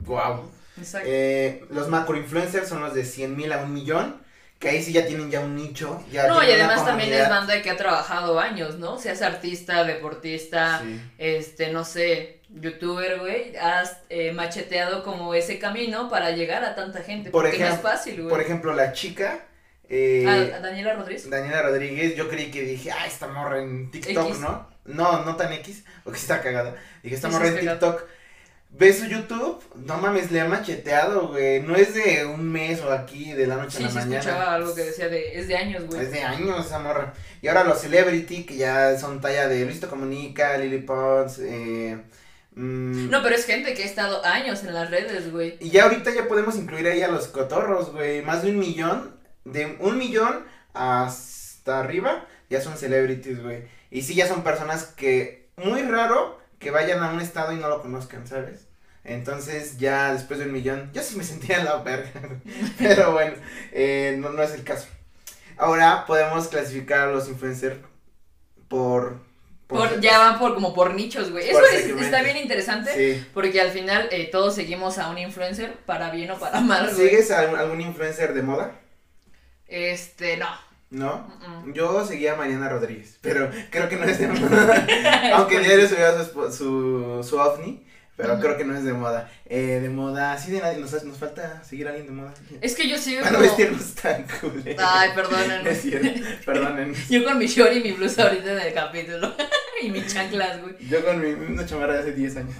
Wow. Exacto. Eh, los macroinfluencers son los de 100 mil a un millón, que ahí sí ya tienen ya un nicho. Ya no, y además también es banda que ha trabajado años, ¿no? Seas artista, deportista, Sí. este, no sé, youtuber, güey. Has eh, macheteado como ese camino para llegar a tanta gente. Por porque no es ejemplo- fácil, güey. Por ejemplo, la chica. eh, Ah, ¿A Daniela Rodríguez? Daniela Rodríguez, yo creí que dije, ah, esta morra en TikTok, X. ¿no? No, no tan X, porque sí está cagada. Dije, esta morra en TikTok. Ve su YouTube, no mames, le ha macheteado, güey. No es de un mes o aquí, de la noche Sí, a sí la mañana. escuchaba algo que decía de, es de años, güey. Es de años esa morra. Y ahora los celebrity, que ya son talla de Luisito Comunica, Lily Pons, eh. mm, No, pero es gente que ha estado años en las redes, güey. Y ya ahorita ya podemos incluir ahí a los cotorros, güey. Más de un millón, de un millón hasta arriba, ya son celebrities, güey. Y sí, ya son personas que, muy raro que vayan a un estado y no lo conozcan, ¿sabes? Entonces ya después de un millón, yo sí me sentía en la verga. Pero bueno, eh, no, no es el caso. Ahora podemos clasificar a los influencers por... Por, ya van por como por nichos, güey. Eso es- está bien interesante. Sí. Porque al final eh, todos seguimos a un influencer, para bien o para mal. ¿Sigues a algún influencer de moda? Este, no. ¿No? Yo seguía a Mariana Rodríguez, pero creo que no es de moda. Aunque diario subía su, su, su ovni, pero creo que no es de moda. Eh, de moda, sí, de nadie, nos, nos falta seguir a alguien de moda. Es que yo sigo Para no como... vestirnos tan cool. Ay, perdonen. Es cierto, perdonen. Yo con mi short y mi blusa ahorita en el capítulo. y mis chanclas, güey. Yo con mi una chamarra de hace 10 años.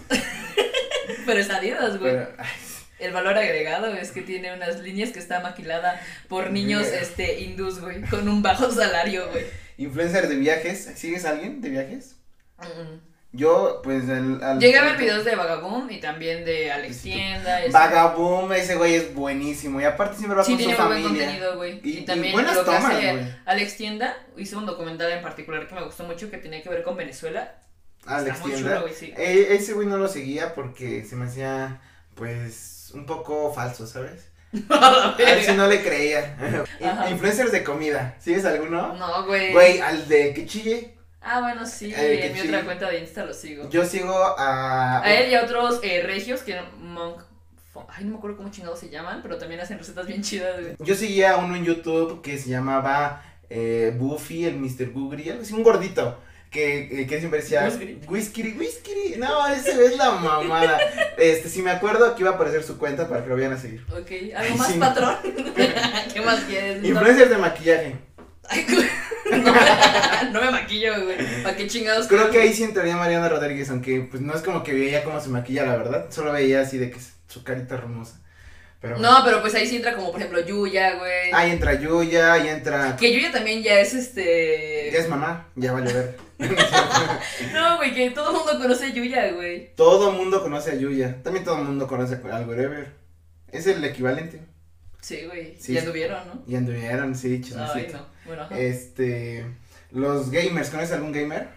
Pero es Adidas, güey. Pero, ay, El valor agregado es que tiene unas líneas que está maquilada por niños Mira. este hindús, güey, con un bajo salario, güey. influencer de viajes, ¿sigues a alguien de viajes? Mm, mm. Yo, pues, el, al- Llegué a ver videos de Vagaboom y también de Alex Tienda. eso. Vagaboom, ese güey es buenísimo. Y aparte siempre va Sí, con tiene su muy buen familia. contenido, güey. Y- Y, y también buenas lo que tomas, hace güey. Alex Tienda, hizo un documental en particular que me gustó mucho que tenía que ver con Venezuela. Alex Está muy Tienda. chulo, güey, sí. Eh, ese güey no lo seguía porque se me hacía, pues, un poco falso, ¿sabes? A él sí no le creía. Influencers de comida, ¿sigues alguno? No, güey. Güey, al de que chille. Ah, bueno, sí, Eh, en mi otra cuenta de Insta lo sigo. Yo sigo a. A él y a otros eh, regios que Monk. Ay, no me acuerdo cómo chingados se llaman, pero también hacen recetas bien chidas, güey. Yo seguía a uno en YouTube que se llamaba eh, Buffy, el Mr. Googly, algo así, un gordito. Que, eh, que siempre decía Whisky. whisky. No, ese es la mamada. Este, si me acuerdo que iba a aparecer su cuenta para que lo vayan a seguir. Ok, ¿algo más, Sí. patrón? ¿Qué más quieres? No, Influencers de maquillaje. Ay, no, me- no me maquillo, güey. ¿Para qué chingados? Creo que ahí sí entraría Mariana Rodríguez, aunque pues no es como que veía cómo se maquilla, la verdad. Solo veía así de que su carita hermosa. Pero No, pero pues ahí sí entra como, por ejemplo, Yuya, güey. ahí entra Yuya, ahí entra. Que Yuya también ya es este. Ya es mamá, ya vale ver. No, güey, que todo el mundo conoce a Yuya, güey. todo mundo conoce a Yuya. También todo el mundo conoce al Wherever. Es el equivalente. Sí, güey. Sí, sí. anduvieron, ¿no? Y anduvieron, sí, Ay, no. Bueno, ajá. Este. Los gamers, ¿conoces algún gamer?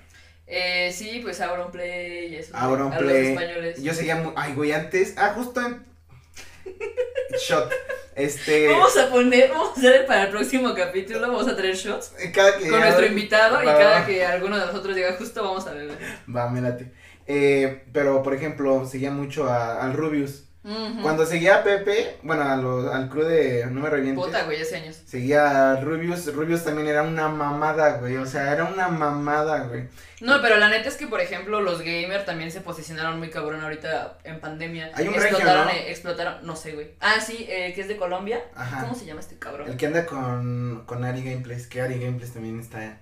Eh, sí, pues Auronplay y eso. Auronplay. Yo seguía muy. Ay, güey, antes. Ah, justo en. Shot. Este. Vamos a poner, vamos a hacer para el próximo capítulo, vamos a traer shots Cada que con nuestro invitado y cada va. que alguno de nosotros diga justo vamos a beber. Va, me late. Eh, pero, por ejemplo, seguía mucho a, al Rubius. Cuando seguía a Pepe, bueno, a lo- al crew de No Me Revientes. Puta, güey, hace años. Seguía a Rubius, Rubius también era una mamada, güey, o sea, era una mamada, güey. No, pero la neta es que, por ejemplo, los gamers también se posicionaron muy cabrón ahorita en pandemia. Hay un regio, explotaron, ¿no? eh, explotaron, no sé, güey. Ah, sí, eh, que es de Colombia. Ajá. ¿Cómo se llama este cabrón? El que anda con, con Ari Gameplays, que Ari Gameplays también está,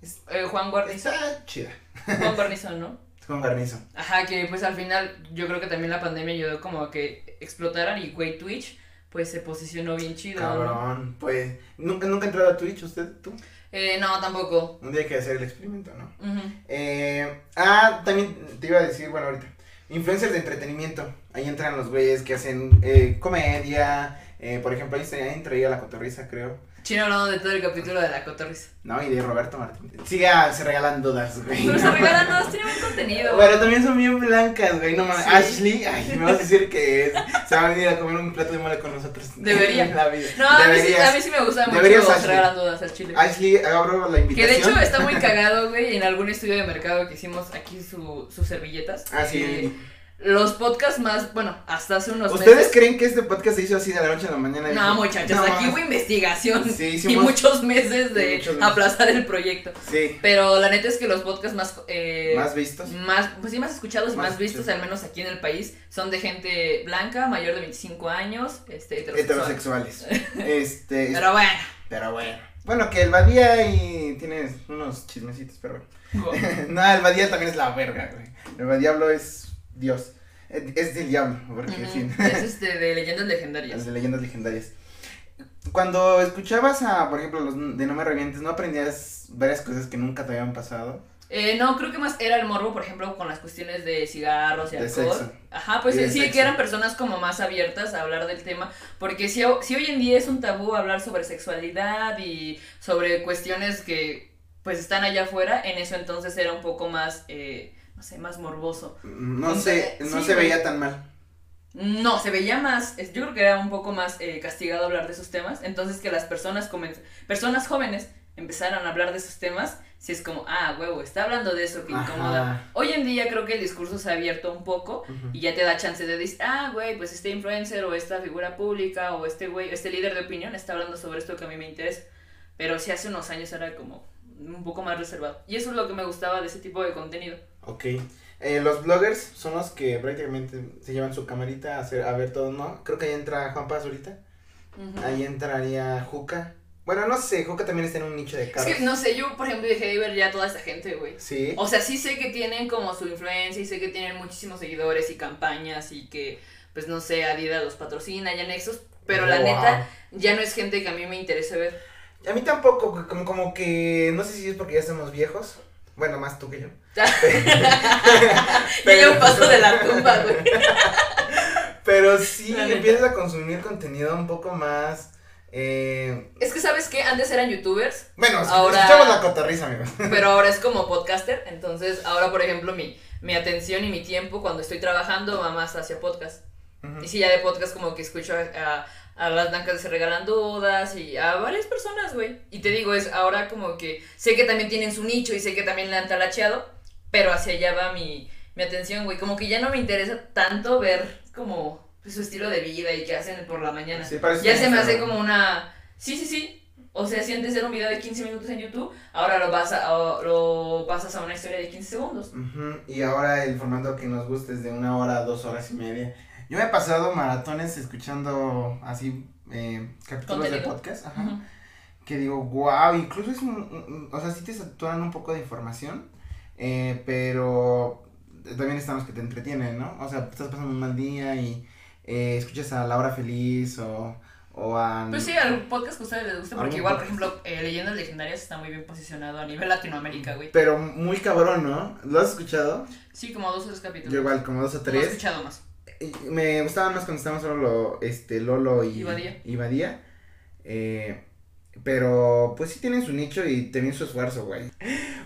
es- Eh, Juan Guarnizo. está chida. Juan Guarnizo, ¿no? Con Garnizo. Ajá, que pues al final yo creo que también la pandemia ayudó como a que explotaran y güey Twitch pues se posicionó bien chido. ¿no? Cabrón, pues, ¿nunca, nunca entrado a Twitch usted, tú? Eh, no, tampoco. Un día hay que hacer el experimento, ¿no? Ujú. Eh, ah, también te iba a decir, bueno, ahorita, influencers de entretenimiento. Ahí entran los güeyes que hacen eh, comedia, eh, por ejemplo, ahí traía la cotorriza, creo. Chino hablando de todo el capítulo de la cotorriza. No, y de Roberto Martín. Siga, se regalan dudas, güey. Pero se regalan dos, tiene buen contenido. Pero también son bien blancas, güey. No mames. Sí. Ashley, ay, me vas a decir que es- se va a venir a comer un plato de mole con nosotros. Debería. La vida. No, a mí, sí, a mí sí me gusta mucho Deberías, se Ashley. regalan dudas al chile. Ashley, abro la Que invitación. de hecho está muy cagado, güey, en algún estudio de mercado que hicimos aquí su, sus servilletas. Ah, sí. Eh, los podcasts más, bueno, hasta hace unos ¿Ustedes meses. creen que este podcast se hizo así de la noche a la mañana? No, Dijo, muchachos, "No, aquí hubo investigación Sí, y hicimos- muchos meses de muchos meses. aplazar el proyecto. Sí, Pero la neta es que los podcasts más, eh, más vistos. más, pues sí, más escuchados y Más más vistos, al menos aquí en el país, son de gente blanca, mayor de 25 años, este, heterosexual. Heterosexuales. Este. Pero bueno. Pero bueno. Bueno, que el Badía y tienes unos chismecitos, pero bueno. no, el Badía también es la verga, güey. El Badiablo es Dios. Es es del diablo, porque Ujú. sí. Es este de leyendas legendarias. de leyendas legendarias. Cuando escuchabas a, por ejemplo, los de No Me Revientes, ¿no aprendías varias cosas que nunca te habían pasado? Eh, no, creo que más era el morbo, por ejemplo, con las cuestiones de cigarros y De alcohol. sexo. Ajá, pues sí, sexo. que eran personas como más abiertas a hablar del tema, porque si, si hoy en día es un tabú hablar sobre sexualidad y sobre cuestiones que pues están allá afuera, en eso entonces era un poco más, eh, no sé, más morboso. No Entonces, sé, no sí, se güey. veía tan mal. No, se veía más, yo creo que era un poco más eh, castigado hablar de esos temas, entonces que las personas, comen- personas jóvenes empezaran a hablar de esos temas, si es como, ah, huevo, está hablando de eso que Ajá. incomoda. Hoy en día creo que el discurso se ha abierto un poco y ya te da chance de decir, ah, güey, pues este influencer o esta figura pública o este güey, este líder de opinión está hablando sobre esto que a mí me interesa. Pero si hace unos años era como un poco más reservado. Y eso es lo que me gustaba de ese tipo de contenido. Ok. Eh, los bloggers son los que prácticamente se llevan su camarita a, hacer, a ver todo, ¿no? Creo que ahí entra Juan Paz ahorita. Ahí entraría Juca. Bueno, no sé, Juca también está en un nicho de Es carros. que, no sé, yo, por ejemplo, dejé de ver ya toda esta gente, güey. Sí. O sea, sí sé que tienen como su influencia y sé que tienen muchísimos seguidores y campañas y que, pues no sé, Adidas los patrocina, ya Nexus, pero la Wow. neta ya no es gente que a mí me interese ver. A mí tampoco, como, como que, no sé si es porque ya somos viejos. Bueno, más tú que yo. Ya yo paso de la tumba, güey. Pero sí, empiezas a consumir contenido un poco más... Eh, Es que, ¿sabes qué? Antes eran youtubers, bueno, Ahora- escuchamos la cotorriza, amigos. pero ahora es como podcaster. Entonces, ahora, por ejemplo, mi, mi atención y mi tiempo cuando estoy trabajando va más hacia podcast. Y sí, ya de podcast como que escucho a, a, a las blancas se regalan dudas y a varias personas, güey. Y te digo, es ahora como que sé que también tienen su nicho y sé que también le han talacheado, pero hacia allá va mi, mi atención, güey. Como que ya no me interesa tanto ver como pues, su estilo de vida y qué hacen por la mañana. Sí, parece ya se me hace como una... Sí, sí, sí. O sea, si antes era un video de 15 minutos en YouTube, ahora lo, vas a, o- lo pasas a una historia de 15 segundos. Ujú, Y ahora el formato que nos gusta es de una hora, dos horas y media. Yo me he pasado maratones escuchando así eh, capítulos de podcast. Ajá. Que digo, wow, incluso es un, o sea, sí te saturan un poco de información, eh, pero también están los que te entretienen, ¿no? O sea, estás pasando un mal día y eh, escuchas a Laura Feliz o, o a... Pues sí, algún podcast que a ustedes les guste, porque igual, por ejemplo, eh, Leyendas Legendarias está muy bien posicionado a nivel Latinoamérica, güey. Pero muy cabrón, ¿no? ¿Lo has escuchado? Sí, como dos o tres capítulos. Yo igual, como dos o No he tres. escuchado más. Y Me gustaban más cuando estábamos solo lo- este, Lolo y, Y Badía. y Badía. Eh, pero pues sí tienen su nicho y también su esfuerzo, güey.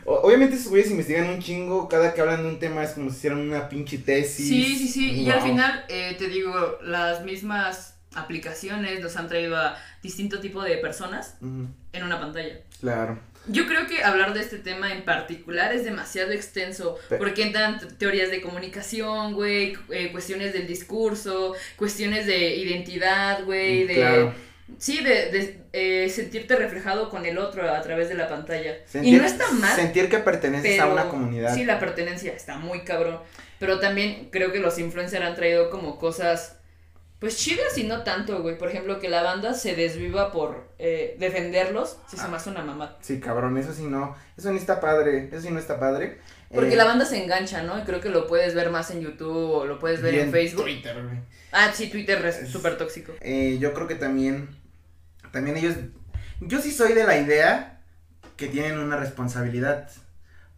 O- obviamente esos güeyes investigan un chingo, cada que hablan de un tema es como si hicieran una pinche tesis. Sí, sí, sí. Y al final, eh, te digo, las mismas aplicaciones nos han traído a distinto tipo de personas en una pantalla. Claro. Yo creo que hablar de este tema en particular es demasiado extenso, porque entran teorías de comunicación, güey, eh, cuestiones del discurso, cuestiones de identidad, güey, mm, de... Sí, de, de eh, sentirte reflejado con el otro a través de la pantalla. y no está mal. Sentir que perteneces a una comunidad. Sí, la pertenencia está muy cabrón. Pero también creo que los influencers han traído como cosas pues chidas y no tanto, güey. Por ejemplo, que la banda se desviva por eh, defenderlos, si se ah. me hace una mamá. Sí, cabrón, eso sí no, eso ni está padre, eso sí no está padre. Porque eh, la banda se engancha, ¿no? Y creo que lo puedes ver más en YouTube o lo puedes ver en, Facebook. Twitter, güey. Ah, sí, Twitter es súper tóxico. Eh, yo creo que también, también ellos, yo sí soy de la idea que tienen una responsabilidad.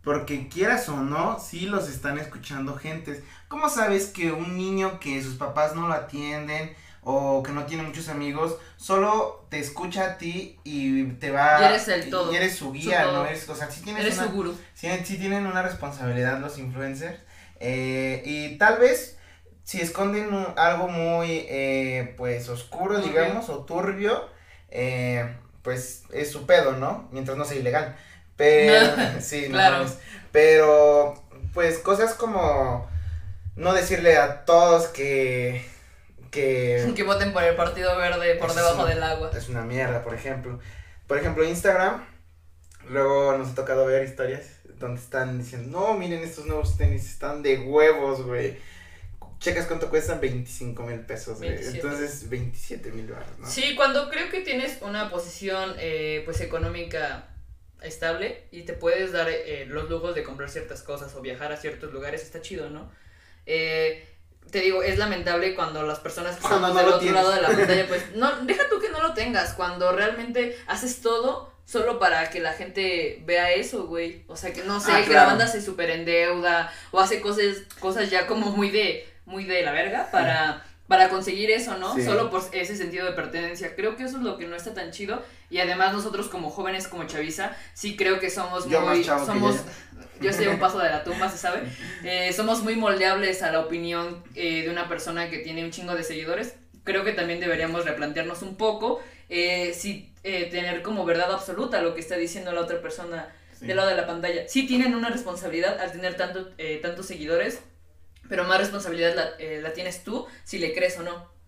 Porque quieras o no, sí los están escuchando gentes. ¿Cómo sabes que un niño que sus papás no lo atienden o que no tiene muchos amigos, solo te escucha a ti y te va... Y eres el todo. Y eres su guía, ¿no? Es, o sea, sí tienes eres una, su gurú. Sí, tienen una responsabilidad los influencers. Eh, y tal vez si esconden algo muy, eh, pues, oscuro, digamos, o turbio, eh, pues es su pedo, ¿no? Mientras no sea ilegal. Pero, sí, claro. pero, pues cosas como no decirle a todos que... Que, que voten por el Partido Verde por debajo del agua. Es una mierda, por ejemplo. Por ejemplo, Instagram, luego nos ha tocado ver historias donde están diciendo, no, miren estos nuevos tenis, están de huevos, güey. Checas cuánto cuestan 25 mil pesos, güey. Entonces, 27 mil dólares, ¿no? Sí, cuando creo que tienes una posición, eh, pues, económica estable y te puedes dar eh, los lujos de comprar ciertas cosas o viajar a ciertos lugares, está chido, ¿no? Eh, te digo, es lamentable cuando las personas que están del otro lado de la pantalla, pues, no, deja tú que no lo tengas, cuando realmente haces todo solo para que la gente vea eso, güey. O sea, que no sé, ah, que la banda se super endeuda o hace cosas, cosas ya como muy de, muy de la verga para para conseguir eso, ¿no? Solo por ese sentido de pertenencia. Creo que eso es lo que no está tan chido. Y además nosotros como jóvenes, como Chaviza, sí creo que somos muy... somos, yo sé un paso de la tumba, se sabe. Eh, somos muy moldeables a la opinión eh, de una persona que tiene un chingo de seguidores. Creo que también deberíamos replantearnos un poco eh, si tener como verdad absoluta lo que está diciendo la otra persona del lado de la pantalla. Sí tienen una responsabilidad al tener tanto, tantos seguidores pero más responsabilidad la, eh, la tienes tú si le crees o no.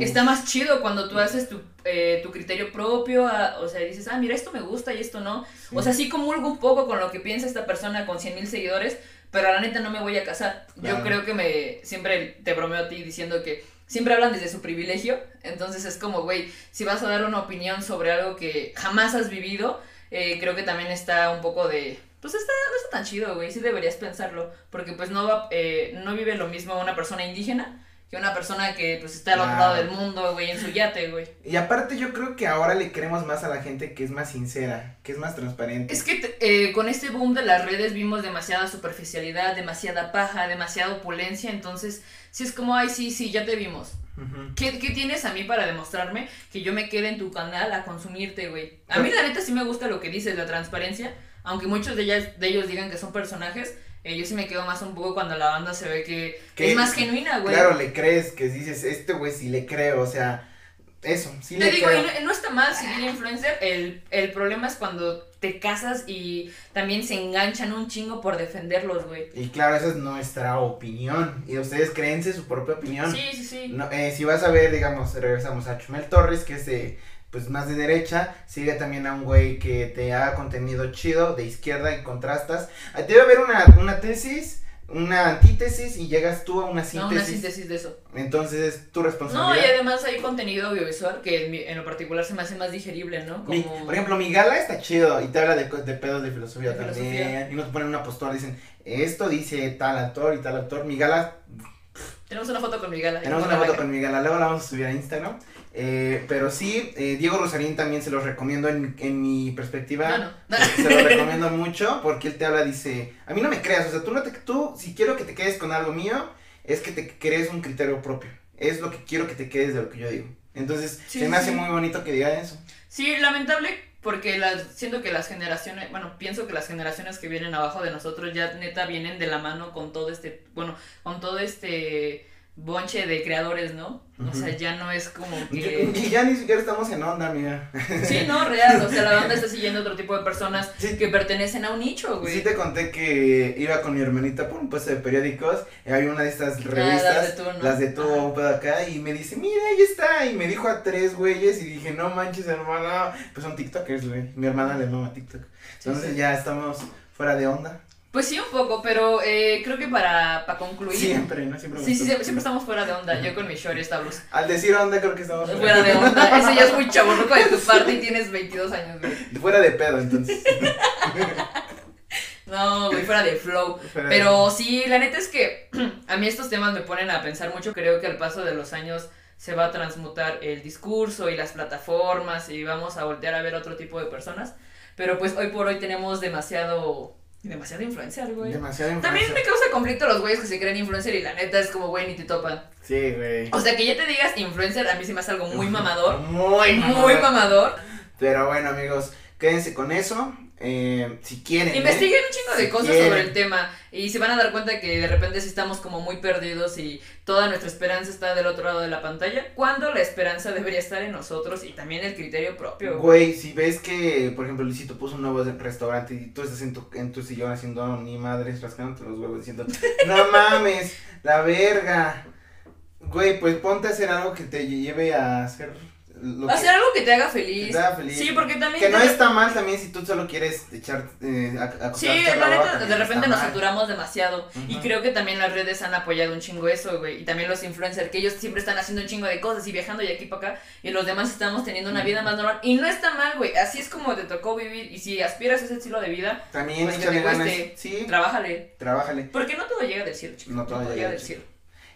Está más chido cuando tú haces tu, eh, tu criterio propio, o sea, dices, ah, mira, esto me gusta y esto no. O sea, sí comulgo un poco con lo que piensa esta persona con 100 mil seguidores, pero la neta no me voy a casar. Yo creo que me, siempre te bromeo a ti diciendo que siempre hablan desde su privilegio, entonces es como, güey, si vas a dar una opinión sobre algo que jamás has vivido, eh, creo que también está un poco de pues está, no está tan chido, güey, sí deberías pensarlo, porque pues no va, eh, no vive lo mismo una persona indígena que una persona que pues está al otro lado del mundo, güey, en su yate, güey. Y aparte yo creo que ahora le queremos más a la gente que es más sincera, que es más transparente. Es que eh, con este boom de las redes vimos demasiada superficialidad, demasiada paja, demasiada opulencia, entonces si es como, ay, sí, sí, ya te vimos. ¿Qué, ¿Qué, tienes a mí para demostrarme que yo me quede en tu canal a consumirte, güey? A mí la neta sí me gusta lo que dices, la transparencia, aunque muchos de, ellas, de ellos digan que son personajes, eh, yo sí me quedo más un poco cuando la banda se ve que, es más genuina, güey. Claro, le crees, que dices, este güey sí le creo, o sea, eso, sí te le digo, creo. no, está mal seguir influencer, el, el problema es cuando te casas y también se enganchan un chingo por defenderlos, güey. Y claro, esa es nuestra opinión, y ustedes créense su propia opinión. Sí, sí, sí. Eh, si vas a ver, digamos, regresamos a Chumel Torres, que es de pues más de derecha, sigue también a un güey que te haga contenido chido, de izquierda y contrastas. Debe haber una, una tesis, una antítesis y llegas tú a una síntesis. No, una síntesis de eso. Entonces es tu responsabilidad. No, y además hay contenido audiovisual que en, lo particular se me hace más digerible, ¿no? Como... por ejemplo, mi gala está chido y te habla de, de pedos de filosofía también. Y nos ponen una postura, dicen, esto dice tal actor y tal actor. Mi gala... Tenemos una foto con mi gala. Tenemos una foto con mi gala, luego la vamos a subir a Instagram. Eh, pero sí, eh, Diego Rosarín también se los recomiendo en, en mi perspectiva. Se lo recomiendo mucho porque él te habla, dice, a mí no me creas, o sea, tú, no te, tú si quiero que te quedes con algo mío, es que te crees un criterio propio. Es lo que quiero que te quedes de lo que yo digo. Entonces, se me hace muy bonito que diga eso. Sí, lamentable porque las, siento que las generaciones, bueno, pienso que las generaciones que vienen abajo de nosotros ya neta vienen de la mano con todo este, bueno, con todo este bonche de creadores, ¿no? O sea, ya no es como Y que... ya ni siquiera estamos en onda, amiga. Sí, no, real, o sea, la banda está siguiendo otro tipo de personas Sí. que pertenecen a un nicho, güey. Sí te conté que iba con mi hermanita por un puesto de periódicos y había una de estas revistas, Ah, las de Tú, ¿no? las de Tú, pedo acá, y me dice, mira, ahí está, y me dijo a tres güeyes, y dije, no manches, hermana, pues son tiktokers, güey, mi hermana le mama TikTok, Sí, entonces sí. ya estamos fuera de onda, Pues sí, un poco, pero eh, creo que para, para concluir... siempre, ¿no? Siempre. Sí, sí, siempre, siempre estamos fuera de onda, yo con mi short y esta blusa. Al decir onda, creo que estamos Fuera de onda, ese ya es muy chaburruco de tu parte y tienes 22 años, güey. Fuera de pedo, entonces. No, güey, fuera de flow. Fuera de- Pero sí, la neta es que a mí estos temas me ponen a pensar mucho. Creo que al paso de los años se va a transmutar el discurso y las plataformas y vamos a voltear a ver otro tipo de personas. Pero pues hoy por hoy tenemos demasiado, demasiado influencer, güey. Demasiado También me influencer. causa conflicto los güeyes que se creen influencer y la neta es como, güey, ni te topan. Sí, güey. O sea, que ya te digas influencer, a mí se me hace algo muy mamador. Muy Muy mamador. Pero bueno, amigos, quédense con eso. Eh, si quieren. ¿eh? Investiguen un chingo de Si cosas quieren. sobre el tema y se van a dar cuenta que de repente sí estamos como muy perdidos y toda nuestra esperanza está del otro lado de la pantalla, cuando la esperanza debería estar en nosotros y también el criterio propio. Güey, si ves que, por ejemplo, Luisito puso un nuevo restaurante y tú estás en tu, en tu sillón haciendo ni madres, rascándote los huevos diciendo, no mames, la verga. Güey, pues ponte a hacer algo que te lleve a hacer lo que Hacer algo que te haga que feliz. te haga feliz. Sí, porque también... Que no está mal también si tú solo quieres echar, eh, a, a- Sí, la la neta, de repente nos mal. saturamos demasiado. Y creo que también las redes han apoyado un chingo eso, güey. Y también los influencers, que ellos siempre están haciendo un chingo de cosas y viajando de aquí para acá. Y los demás estamos teniendo una vida más normal. Y no está mal, güey. Así es como te tocó vivir. Y si aspiras a ese estilo de vida, También Pues que échale ganas. Sí, trabájale. trabájale. Porque no todo llega del cielo, chicos. No todo llega llega del del cielo.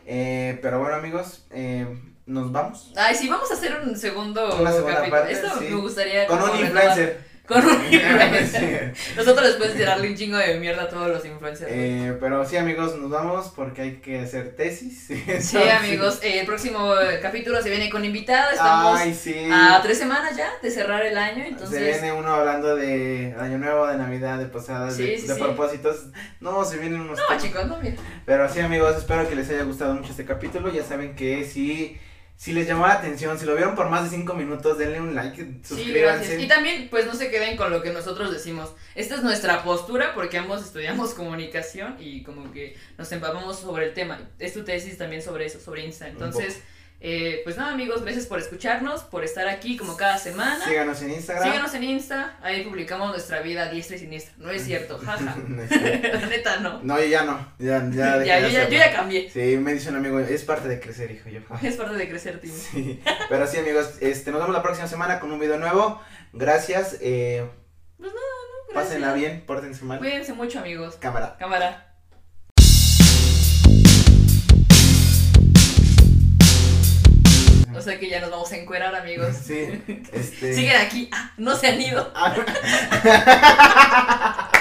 Eh, pero bueno, amigos, eh, nos vamos. Ay, sí, vamos a hacer un segundo Una segunda parte, Esto sí. me gustaría. Con un influencer. Con un influencer. Nosotros después tirarle un chingo de mierda a todos los influencers. Eh, pero sí, amigos, nos vamos porque hay que hacer tesis. Sí, amigos, eh, el próximo capítulo se viene con invitado. Estamos Ay, sí. a tres semanas ya de cerrar el año, Se entonces. viene uno hablando de Año Nuevo, de Navidad, de posadas, Sí, de, sí, de sí. propósitos. No, se vienen unos. No, temas. chicos, no, mira. Pero sí, amigos, espero que les haya gustado mucho este capítulo. Ya saben que si, si les llamó la atención, si lo vieron por más de cinco minutos, denle un like, Sí, suscríbanse. gracias. Y también, pues no se queden con lo que nosotros decimos. Esta es nuestra postura porque ambos estudiamos comunicación y como que nos empapamos sobre el tema. Es tu tesis también sobre eso, sobre Insta. Entonces, eh, pues nada, amigos, gracias por escucharnos, por estar aquí como cada semana. Síganos en Instagram. Síganos en Insta, ahí publicamos nuestra vida diestra y siniestra. No es cierto, jaja. No es cierto. La neta no. no, yo ya no. Ya, ya, Ya, yo, ya, hacerlo. yo ya cambié. Sí, me dice un amigo, es parte de crecer, hijo. Yo. Es parte de crecer. Sí, pero sí amigos, este, nos vemos la próxima semana con un video nuevo. Gracias, eh, Pues nada, no, pásenla gracias. bien, pórtense mal. Cuídense mucho, amigos. Cámara. Cámara. O sea que ya nos vamos a encuerar, amigos. Sí, este. Siguen aquí. Ah, no se han ido. Ah,